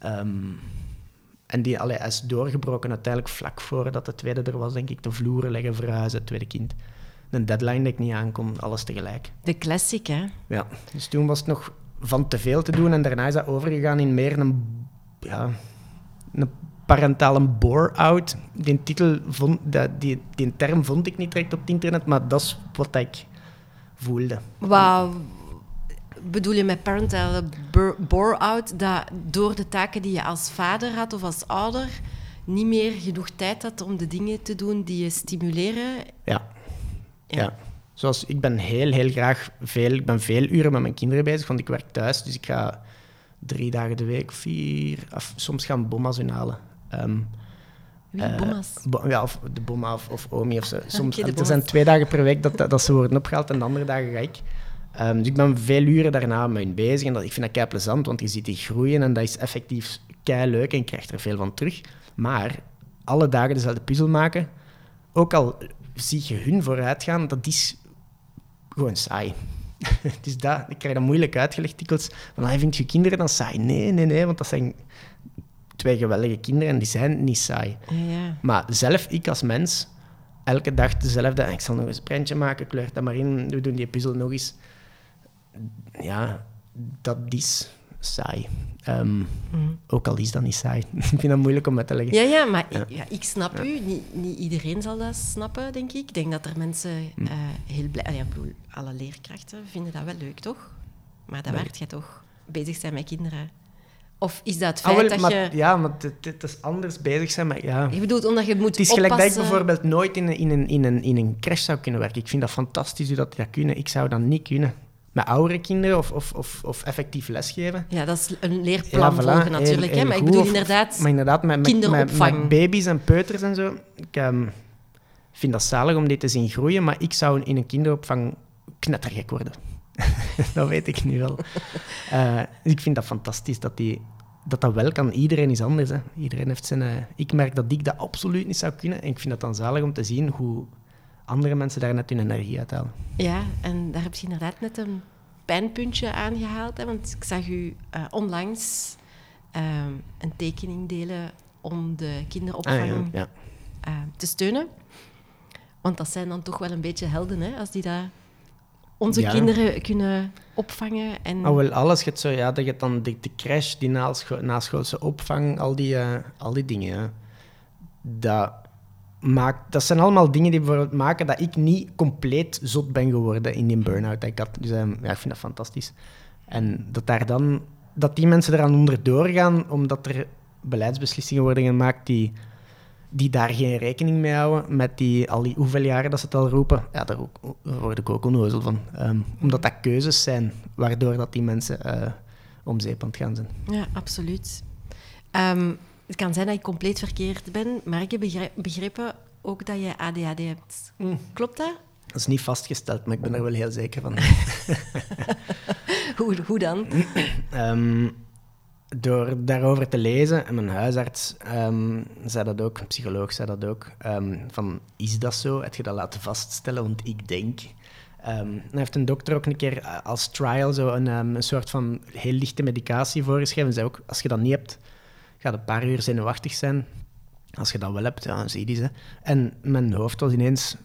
Ehm, en die allee, is doorgebroken uiteindelijk vlak voordat de tweede er was, denk ik, de vloeren leggen, verhuizen, het tweede kind. Een deadline dat ik niet aankon, alles tegelijk. De classic, hè? Ja, dus toen was het nog van te veel te doen en daarna is dat overgegaan in meer een, ja, een parentale bore-out. Die titel vond, die, die term vond ik niet direct op het internet, maar dat is wat ik voelde. Wat bedoel je met parental bore-out, dat door de taken die je als vader had of als ouder, niet meer genoeg tijd had om de dingen te doen die je stimuleren. Ja. ja. Zoals, ik ben heel, heel graag veel, ik ben veel uren met mijn kinderen bezig, want ik werk thuis, dus ik ga drie dagen de week, vier, of soms gaan bomma's inhalen. Um, Wie, uh, bomma's? ja, of de bomma of, of omi of zo. <laughs> Soms, er zijn twee dagen per week dat, dat, ze worden opgehaald en de andere dagen ga ik. Um, dus ik ben veel uren daarna hun bezig en dat, ik vind dat kei plezant, want je ziet die groeien en dat is effectief kei leuk en je krijgt er veel van terug. Maar alle dagen dezelfde puzzel maken, ook al zie je hun vooruit gaan, dat is gewoon saai. <laughs> dus dat, ik krijg dat moeilijk uitgelegd dikwijls. Van, ah, vind je kinderen dan saai? Nee, nee, nee, want dat zijn twee geweldige kinderen en die zijn niet saai. Ja. Maar zelf, ik als mens, elke dag dezelfde. Ik zal nog eens een prentje maken, kleur dat maar in, we doen die puzzel nog eens. Ja, dat is saai. Um, mm. Ook al is dat niet saai. <laughs> ik vind dat moeilijk om uit te leggen. Ja, ja maar Ik, ja, ik snap u. Niet, niet, iedereen zal dat snappen, denk ik. Ik denk dat er mensen mm. uh, heel blij... Ja, bedoel, alle leerkrachten vinden dat wel leuk, toch? Maar dat nee. werkt jij toch? Bezig zijn met kinderen. Of is dat het ah, feit ah, dat maar, je... Ja, maar het, het, is anders bezig zijn met... Ja. Je bedoelt omdat je moet Het is oppassen... gelijk dat ik bijvoorbeeld nooit in een, in, een, in, een, in een crash zou kunnen werken. Ik vind dat fantastisch hoe dat, dat kunnen. Ik zou dat niet kunnen met oudere kinderen of, of, of, of effectief lesgeven. Ja, dat is een leerplan ja, voilà, volgen natuurlijk. Hè? Maar ik bedoel inderdaad, maar inderdaad met, met, met, baby's en peuters en zo. Ik um, vind dat zalig om dit te zien groeien, maar ik zou in een kinderopvang knettergek worden. <laughs> dat weet ik nu wel. Uh, <laughs> ik vind dat fantastisch dat die, dat dat wel kan. Iedereen is anders. Hè. Iedereen heeft zijn... Uh, ik merk dat ik dat absoluut niet zou kunnen. En ik vind dat dan zalig om te zien hoe andere mensen daar net hun energie uit halen. Ja, en daar heb je inderdaad net een pijnpuntje aangehaald. Hè, want ik zag u uh, onlangs uh, een tekening delen om de kinderopvang ah, ja, ja. Uh, te steunen. Want dat zijn dan toch wel een beetje helden, hè, als die daar onze ja. kinderen kunnen opvangen. En... Oh, wel, alles gaat zo, ja, dat je dan de, de crash, die naschoolse opvang, al die, uh, al die dingen. Dat, maakt, dat zijn allemaal dingen die bijvoorbeeld maken dat ik niet compleet zot ben geworden in die burn-out ik had. Dus um, ja, ik vind dat fantastisch. En dat, daar dan, dat die mensen eraan onderdoor gaan, omdat er beleidsbeslissingen worden gemaakt die, die daar geen rekening mee houden, met die, al die hoeveel jaren dat ze het al roepen, ja, daar, word ik ook onnozel van. Um, omdat dat keuzes zijn, waardoor dat die mensen uh, om zeep gaan zijn. Ja, absoluut. Um, het kan zijn dat ik compleet verkeerd ben, maar ik heb begrepen ook dat je ADHD hebt. Mm. Klopt dat? Dat is niet vastgesteld, maar ik ben er wel heel zeker van. <laughs> hoe, hoe dan? um, <clears throat> door daarover te lezen, en mijn huisarts um, zei dat ook, een psycholoog zei dat ook, um, van is dat zo? Heb je dat laten vaststellen? Want ik denk... Um, hij heeft een dokter ook een keer eh, als trial zo een, een soort van heel lichte medicatie voorgeschreven. Zei ook, als je dat niet hebt, gaat een paar uur zenuwachtig zijn. Als je dat wel hebt, ja, dan zie je ze. En mijn hoofd was ineens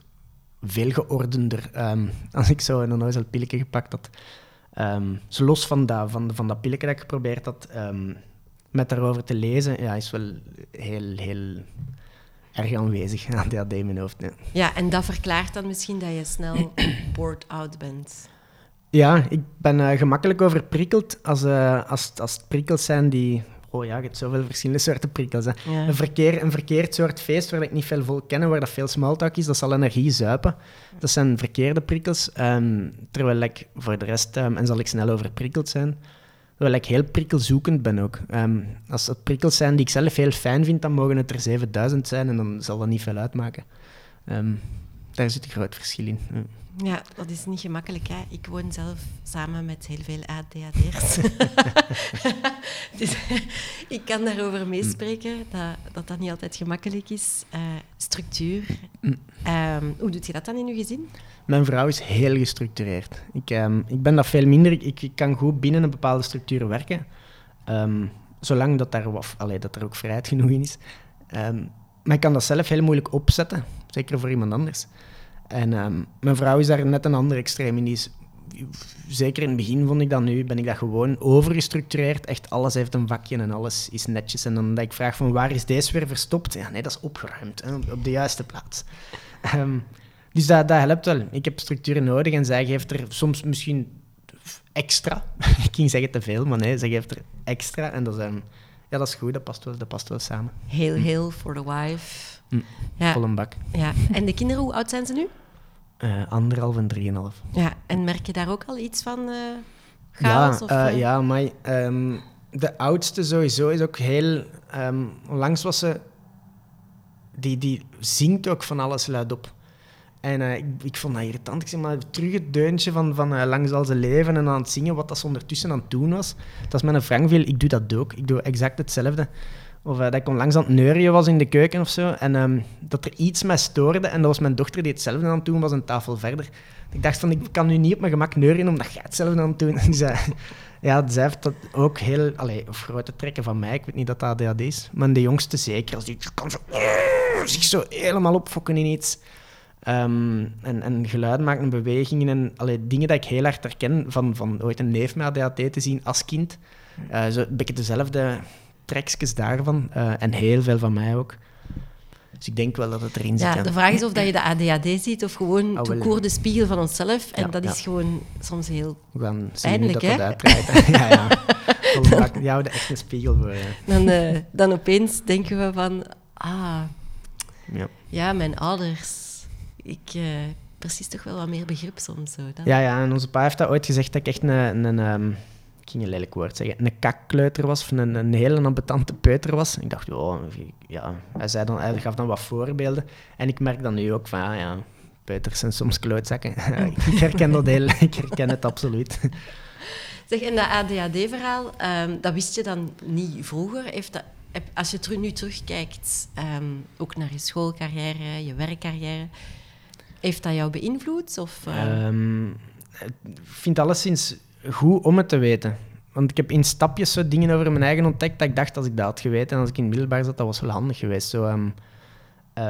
veel geordender. Um, <laughs> als ik zo een onnozel pilletje gepakt had. Um, zo los van dat, van, van dat pilletje dat ik geprobeerd had, um, met daarover te lezen, ja, is wel heel, heel erg aanwezig aan DHD in mijn hoofd. Ja. ja, en dat verklaart dan misschien dat je snel <clears throat> bored out bent. Ja, ik ben uh, gemakkelijk overprikkeld als, uh, als, als het prikkels zijn die oh ja, je hebt zoveel verschillende soorten prikkels. Hè. Een, verkeer, een verkeerd soort feest waar ik niet veel volk ken, waar dat veel smalltalk is, dat zal energie zuipen. Dat zijn verkeerde prikkels. Um, terwijl ik voor de rest, um, en zal ik snel overprikkeld zijn, terwijl ik heel prikkelzoekend ben ook. Um, als het prikkels zijn die ik zelf heel fijn vind, dan mogen het er 7000 zijn en dan zal dat niet veel uitmaken. Daar zit een groot verschil in. Ja. Ja, dat is niet gemakkelijk. Hè? Ik woon zelf samen met heel veel ADHD'ers. <laughs> <laughs> dus ik kan daarover meespreken, dat, dat dat niet altijd gemakkelijk is. Uh, structuur. Um, hoe doet je dat dan in je gezin? Mijn vrouw is heel gestructureerd. Ik, um, ik ben dat veel minder. Ik, ik, kan goed binnen een bepaalde structuur werken. Um, zolang dat, daar, of, allee, dat er ook vrijheid genoeg in is. maar ik kan dat zelf heel moeilijk opzetten. Zeker voor iemand anders. En ehm, mijn vrouw is daar net een ander extreem in. Is, zeker in het begin vond ik dat nu, ben ik dat gewoon overgestructureerd. Echt alles heeft een vakje en alles is netjes. En dan dat ik vraag van waar is deze weer verstopt? Ja, nee, dat is opgeruimd, hè, op de juiste plaats. Um, <laughs> dus dat, dat helpt wel. Ik heb structuren nodig en zij geeft er soms misschien extra. <laughs> ik ging zeggen te veel, maar nee, ze geeft er extra. En dat is, ehm, ja, dat is goed, dat past wel, dat past wel samen. Heel, heel voor de wife. Mm, Ja, Vol een bak. ja. En de kinderen, hoe oud zijn ze nu? Eh, anderhalf en drieënhalf. Ja, en merk je daar ook al iets van eh Ja, chaos? of, eh, eh? ja, maar ehm, de oudste sowieso is ook heel... ehm langs was ze... Die, die zingt ook van alles luidop. En eh, ik, ik vond dat irritant. Ik zeg maar, terug het deuntje van, van eh, lang zal ze leven en aan het zingen, wat dat ze ondertussen aan het doen was. Dat is met een Frank viel, ik doe dat ook. Ik doe exact hetzelfde. Of eh, dat ik onlangs aan het neurien was in de keuken of zo. En ehm, dat er iets mij stoorde. En dat was mijn dochter die hetzelfde aan het doen was, een tafel verder. Ik dacht van, ik kan nu niet op mijn gemak neurien omdat jij hetzelfde aan het doen. En zij, <laughs> ja, zij heeft dat ook heel... Allee, of grote trekken van mij. Ik weet niet dat dat ADHD is. Maar de jongste zeker. Als die kan zo, <laughs> zich zo helemaal opfokken in iets. Ehm, en, en geluid maken en bewegingen en allee, dingen dat ik heel hard herken van, van ooit een neef met ADHD te zien als kind. Eh, zo een beetje dezelfde trekjes daarvan. eh, en heel veel van mij ook. Dus ik denk wel dat het erin zit. Ja, de vraag is of dat je de ADHD ziet of gewoon court de spiegel van onszelf. En Ja, dat ja. is gewoon soms heel... Dat, Pijnlijk, dat <laughs> ja, ja. Vol bak. Die houden echt een spiegel voor. Dan, eh, dan opeens denken we van... Ah, Ja. ja, mijn ouders. Ik... eh, precies toch wel wat meer begrip soms. Zo, dan. Ja, ja, en onze pa heeft dat ooit gezegd dat ik echt een, een, ehm, ik ging een lelijk woord zeggen, een kakkleuter was, of een, een hele ambetante peuter was. Ik dacht, oh, ja, hij, zei dan, hij gaf dan wat voorbeelden. En ik merk dan nu ook van, ja, ja peuters zijn soms klootzakken. <laughs> ik herken dat heel, ik herken het absoluut. Zeg, en dat ADHD-verhaal, ehm, dat wist je dan niet vroeger? Heeft dat, als je nu terugkijkt, ehm, ook naar je schoolcarrière, je werkcarrière, heeft dat jou beïnvloed? Of, Ehm, ik vind alleszins goed om het te weten. Want ik heb in stapjes zo dingen over mijn eigen ontdekt dat ik dacht, als ik dat had geweten en als ik in het middelbaar zat, dat was wel handig geweest. Zo, ehm, eh,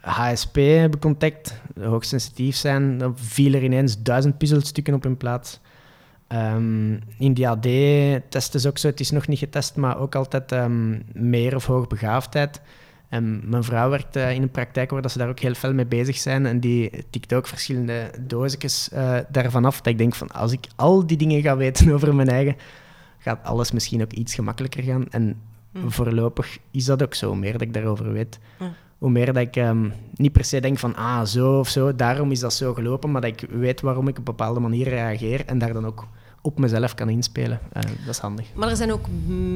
HSP heb ik ontdekt, hoogsensitief zijn. Dan viel er ineens duizend puzzelstukken op hun plaats. Ehm, in die AD-test is ook zo, het is nog niet getest, maar ook altijd ehm, meer of hoogbegaafdheid. En mijn vrouw werkt eh, in een praktijk waar dat ze daar ook heel fel mee bezig zijn. En die tikt ook verschillende doosjes eh, daarvan af. Dat ik denk van, als ik al die dingen ga weten <laughs> over mijn eigen, gaat alles misschien ook iets gemakkelijker gaan. En Mm. voorlopig is dat ook zo. Hoe meer dat ik daarover weet, Mm. hoe meer dat ik ehm, niet per se denk van, ah, zo of zo, daarom is dat zo gelopen. Maar dat ik weet waarom ik op een bepaalde manier reageer en daar dan ook op mezelf kan inspelen. Eh, dat is handig. Maar er zijn ook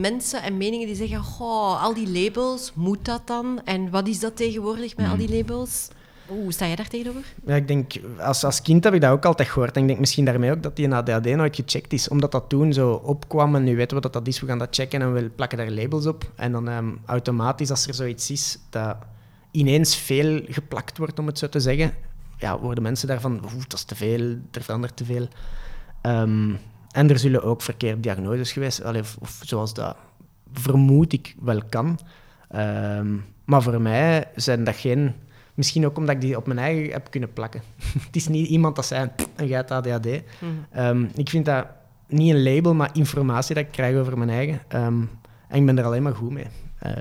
mensen en meningen die zeggen: Goh, al die labels, moet dat dan? En wat is dat tegenwoordig met al die labels? Hoe sta jij daar tegenover? Ja, ik denk, als, als kind heb ik dat ook altijd gehoord. En ik denk misschien daarmee ook dat die ADHD nooit gecheckt is. Omdat dat toen zo opkwam en nu weten we wat dat is, we gaan dat checken en we plakken daar labels op. En dan ehm, automatisch, als er zoiets is dat ineens veel geplakt wordt, om het zo te zeggen, ja, worden mensen daarvan, oeh, dat is te veel, er verandert te veel. Ehm, en er zullen ook verkeerde diagnoses geweest, allee, of, zoals dat vermoed ik wel kan. Ehm, maar voor mij zijn dat geen... Misschien ook omdat ik die op mijn eigen heb kunnen plakken. <laughs> het is niet iemand dat zei, "Pff, en jij hebt ADHD. Ehm, ik vind dat niet een label, maar informatie dat ik krijg over mijn eigen. Ehm, en ik ben er alleen maar goed mee. Eh,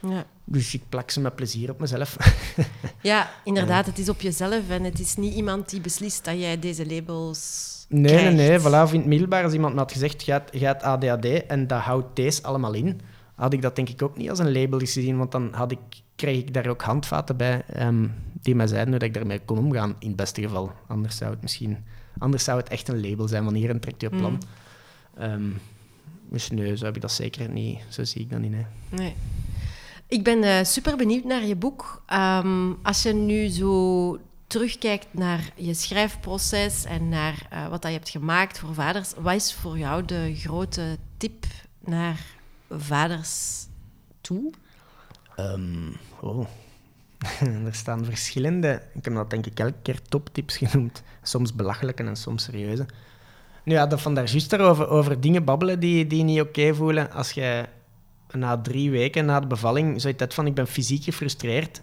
Ja. Dus ik plak ze met plezier op mezelf. <laughs> ja, inderdaad, het is op jezelf en het is niet iemand die beslist dat jij deze labels. Nee, nee, krijgt. nee. Voilà, of in het middelbaar, als iemand me had gezegd, je hebt, je hebt ADHD en dat houdt deze allemaal in, had ik dat denk ik ook niet als een label gezien, want dan had ik, kreeg ik daar ook handvaten bij ehm, die mij zeiden hoe dat ik daarmee kon omgaan, in het beste geval. Anders zou het misschien... Anders zou het echt een label zijn, van hier en trekt je plan. Mm. Ehm, dus nee, zo heb ik dat zeker niet. Zo zie ik dat niet, nee. Nee. Ik ben eh, super benieuwd naar je boek. Ehm, als je nu zo terugkijkt naar je schrijfproces en naar eh, wat dat je hebt gemaakt voor vaders, wat is voor jou de grote tip naar vaders toe? Oh. <laughs> er staan verschillende, ik heb dat denk ik elke keer toptips genoemd. Soms belachelijke en soms serieuze. Nu ja, dat van daar juist over, over dingen babbelen die, die niet oké voelen. Als je na drie weken na de bevalling zoiets hebt van ik ben fysiek gefrustreerd,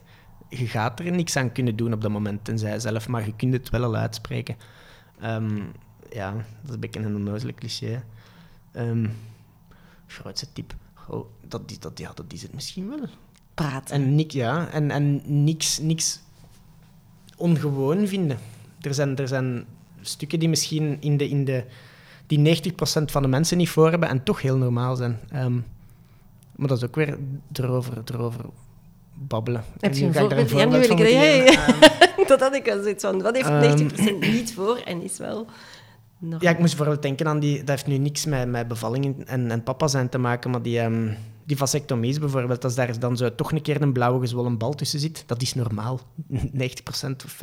je gaat er niks aan kunnen doen op dat moment, tenzij zelf, maar je kunt het wel al uitspreken. Ehm, ja, dat is een beetje een onnozele cliché. Ehm grootste tip. Oh, dat, is- dat, ja, dat is het misschien wel. Praten. En, niks, ja, en, en niks, niks ongewoon vinden. Er zijn, er zijn stukken die misschien in de, in de, die 90% van de mensen niet voor hebben en toch heel normaal zijn. Ehm, maar dat is ook weer erover, erover babbelen. Heb En je een voorbeeld? Ja, nu wil ik dat- Ehm, <laughs> Dat had ik al zoiets van. Wat heeft Ehm. 90% niet voor en is wel normaal? Ja, ik moest bijvoorbeeld denken aan die... Dat heeft nu niks met, met bevallingen en, en papa zijn te maken, maar die, ehm die vasectomies bijvoorbeeld, als daar dan zo toch een keer een blauwe gezwollen bal tussen zit, dat is normaal. <laughs> 90% of 95%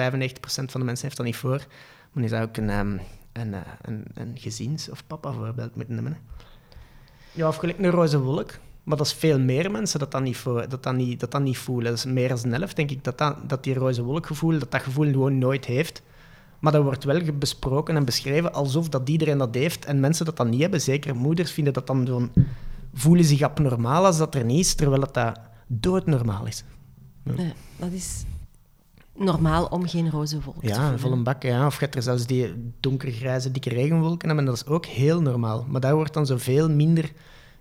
van de mensen heeft dat niet voor. Maar je zou ook een, ehm, een, eh, een, een gezins- of papa-voorbeeld moeten nemen. hè. Ja, of gelijk een roze wolk. Maar dat is veel meer mensen dat dat niet, dat dat niet, dat dat niet voelen. Dat is meer dan een helft, denk ik, dat, dat, dat die roze wolkgevoel, dat dat gevoel gewoon nooit heeft. Maar dat wordt wel besproken en beschreven alsof dat iedereen dat heeft. En mensen dat dan niet hebben, zeker moeders, vinden dat dan zo'n... Voelen zich abnormaal als dat er niet is, terwijl dat, dat doodnormaal is. Nee, dat is normaal om geen roze wolk te Ja, voelen. vol een bak. Ja. Of je hebt er zelfs die donkergrijze, dikke regenwolken hebben. Dat is ook heel normaal. Maar daar wordt dan zoveel minder,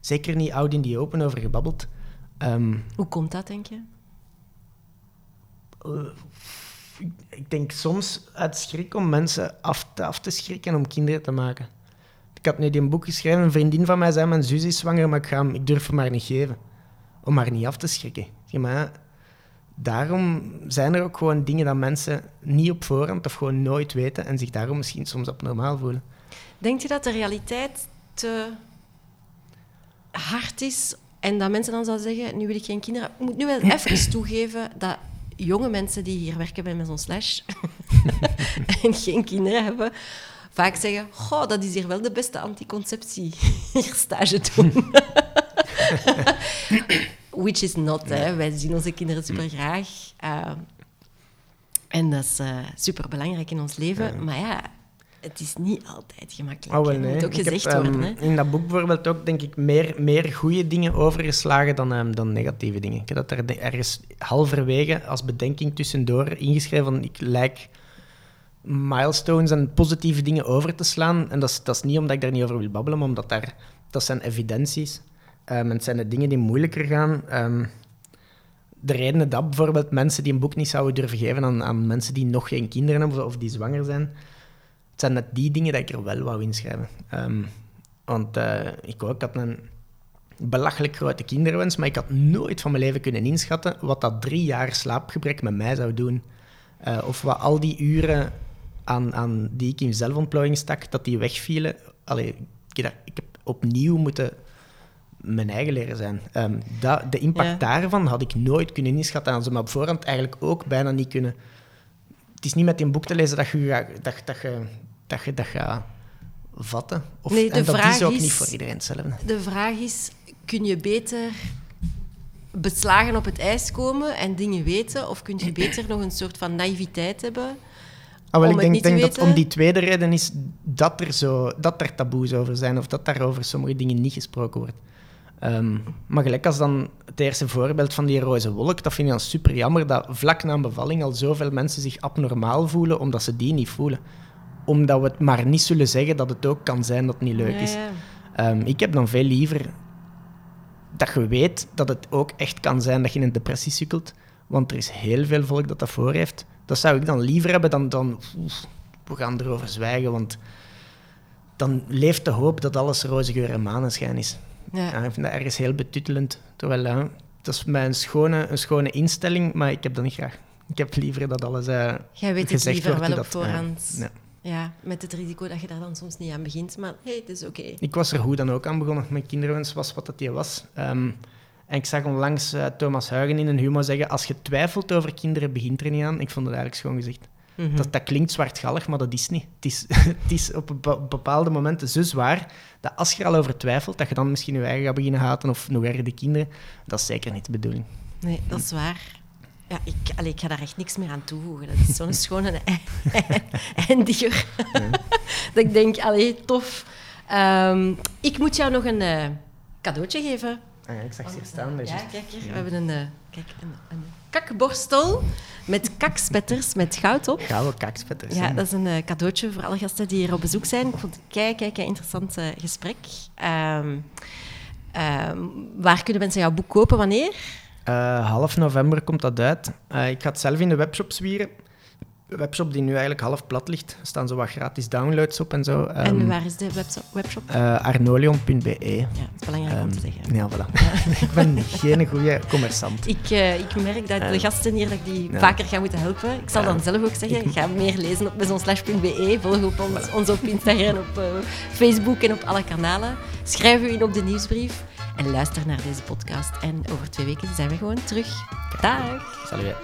zeker niet oud in die open, over gebabbeld. Ehm, Hoe komt dat, denk je? eh, ik- denk soms uit schrik om mensen af te, af te schrikken om kinderen te maken. Ik had nu die een boek geschreven, een vriendin van mij zei, mijn zus is zwanger, maar ik, ga hem, ik durf hem maar niet geven. Om haar niet af te schrikken. Maar daarom zijn er ook gewoon dingen dat mensen niet op voorhand of gewoon nooit weten en zich daarom misschien soms abnormaal voelen. Denk je dat de realiteit te hard is en dat mensen dan zouden zeggen, nu wil ik geen kinderen... Ik moet nu wel <clears throat> even toegeven dat jonge mensen die hier werken bij Maison Slash <laughs> en geen kinderen hebben, vaak zeggen, goh, dat is hier wel de beste anticonceptie, <laughs> hier stage doen. <laughs> Which is not, hè. Wij zien onze kinderen super graag. en dat is super belangrijk in ons leven. Maar ja, het is niet altijd gemakkelijk. Oh, wel, nee. moet ook Ik gezegd ehm, worden. Hè. In dat boek bijvoorbeeld ook, denk ik, meer, meer goede dingen overgeslagen dan, ehm, dan negatieve dingen. Ik heb dat er ergens halverwege als bedenking tussendoor ingeschreven van ik lijk milestones en positieve dingen over te slaan. En dat is, dat is niet omdat ik daar niet over wil babbelen, maar omdat daar, dat zijn evidenties. Ehm, en het zijn de dingen die moeilijker gaan. De redenen dat bijvoorbeeld mensen die een boek niet zouden durven geven aan, aan mensen die nog geen kinderen hebben of, of die zwanger zijn, het zijn net die dingen dat ik er wel wou inschrijven. Ehm, want eh, ik ook, ik had een belachelijk grote kinderwens, maar ik had nooit van mijn leven kunnen inschatten wat dat drie jaar slaapgebrek met mij zou doen. Eh, of wat al die uren aan, aan die ik in zelfontplooiing stak, dat die wegvielen. Allee, ik, heb, ik heb opnieuw moeten mijn eigen leren zijn. Ehm, dat, de impact Ja. daarvan had ik nooit kunnen inschatten. En ze me op voorhand eigenlijk ook bijna niet kunnen... Het is niet met die boek te lezen dat je dat, dat je, dat je dat gaat vatten. Of, Nee, de en dat vraag is ook is- niet voor iedereen hetzelfde. De vraag is, kun je beter beslagen op het ijs komen en dingen weten? Of kun je <clears throat> beter nog een soort van naïviteit hebben? Ah, wel, ik denk, denk dat om die tweede reden is dat er, zo, dat er taboes over zijn of dat daarover sommige dingen niet gesproken wordt. Ehm, maar gelijk als dan het eerste voorbeeld van die roze wolk, dat vind ik dan super jammer dat vlak na een bevalling al zoveel mensen zich abnormaal voelen omdat ze die niet voelen. Omdat we het maar niet zullen zeggen dat het ook kan zijn dat het niet leuk is. ja. Ehm, ik heb dan veel liever dat je weet dat het ook echt kan zijn dat je in een depressie sukkelt. Want er is heel veel volk dat dat voor heeft. Dat zou ik dan liever hebben dan, dan oef, we gaan erover zwijgen, want dan leeft de hoop dat alles roze geur en maneschijn is. Ja. Ik vind dat ergens heel betuttelend. Terwijl, ja, dat is mij een schone, een schone instelling, maar ik heb dat niet graag. Ik heb liever dat alles eh, Jij weet het liever wordt wel op voorhand. ja. Ja, met het risico dat je daar dan soms niet aan begint. Maar hey, het is oké. Ik was er hoe dan ook aan begonnen. Mijn kinderwens was wat dat die was. Ehm, en ik zag onlangs eh, Thomas Huigen in een humor zeggen: Als je twijfelt over kinderen, begint er niet aan. Ik vond het eigenlijk schoon gezegd. Mhm. Dat, dat klinkt zwartgallig, maar dat is niet. Het is, <laughs> het is op bepa- bepaalde momenten zo zwaar dat als je er al over twijfelt, dat je dan misschien je eigen gaat beginnen haten of nog erger de kinderen. Dat is zeker niet de bedoeling. Nee, dat is waar. Ja, ik, allee, ik ga daar echt niks meer aan toevoegen. Dat is zo'n <laughs> schone eindiger. <laughs> dat ik denk, allee, tof. Ehm, ik moet jou nog een eh, cadeautje geven. Ah, ja, ik zag ze hier staan. Ja, kijk hier. We hebben een, eh, kijk, een, een kakborstel met kakspetters met goud op. Gouden kakspetters. Ja, hè. dat is een eh, cadeautje voor alle gasten die hier op bezoek zijn. Ik vond het kei, kei, kei interessant eh, gesprek. Ehm, ehm, waar kunnen mensen jouw boek kopen? Wanneer? Eh, half november komt dat uit. Ik ga het zelf in de webshop zwieren. Webshop die nu eigenlijk half plat ligt. Er staan zo wat gratis downloads op en zo. en Ehm, waar is de webshop? eh, arnolion.be. ja, dat is belangrijk om te zeggen. Ehm, Ja, voilà. <laughs> ik ben geen goede commerçant. Ik, eh, ik merk dat de Eh, gasten hier dat ik die vaker ga moeten helpen. Ik zal dan zelf ook zeggen, Ik- <laughs> ga meer lezen op maisonslash.be. Volg op ons, ons op Instagram, op eh, Facebook en op alle kanalen. Schrijf u in op de nieuwsbrief en luister naar deze podcast. En over twee weken zijn we gewoon terug. Dag! Salut.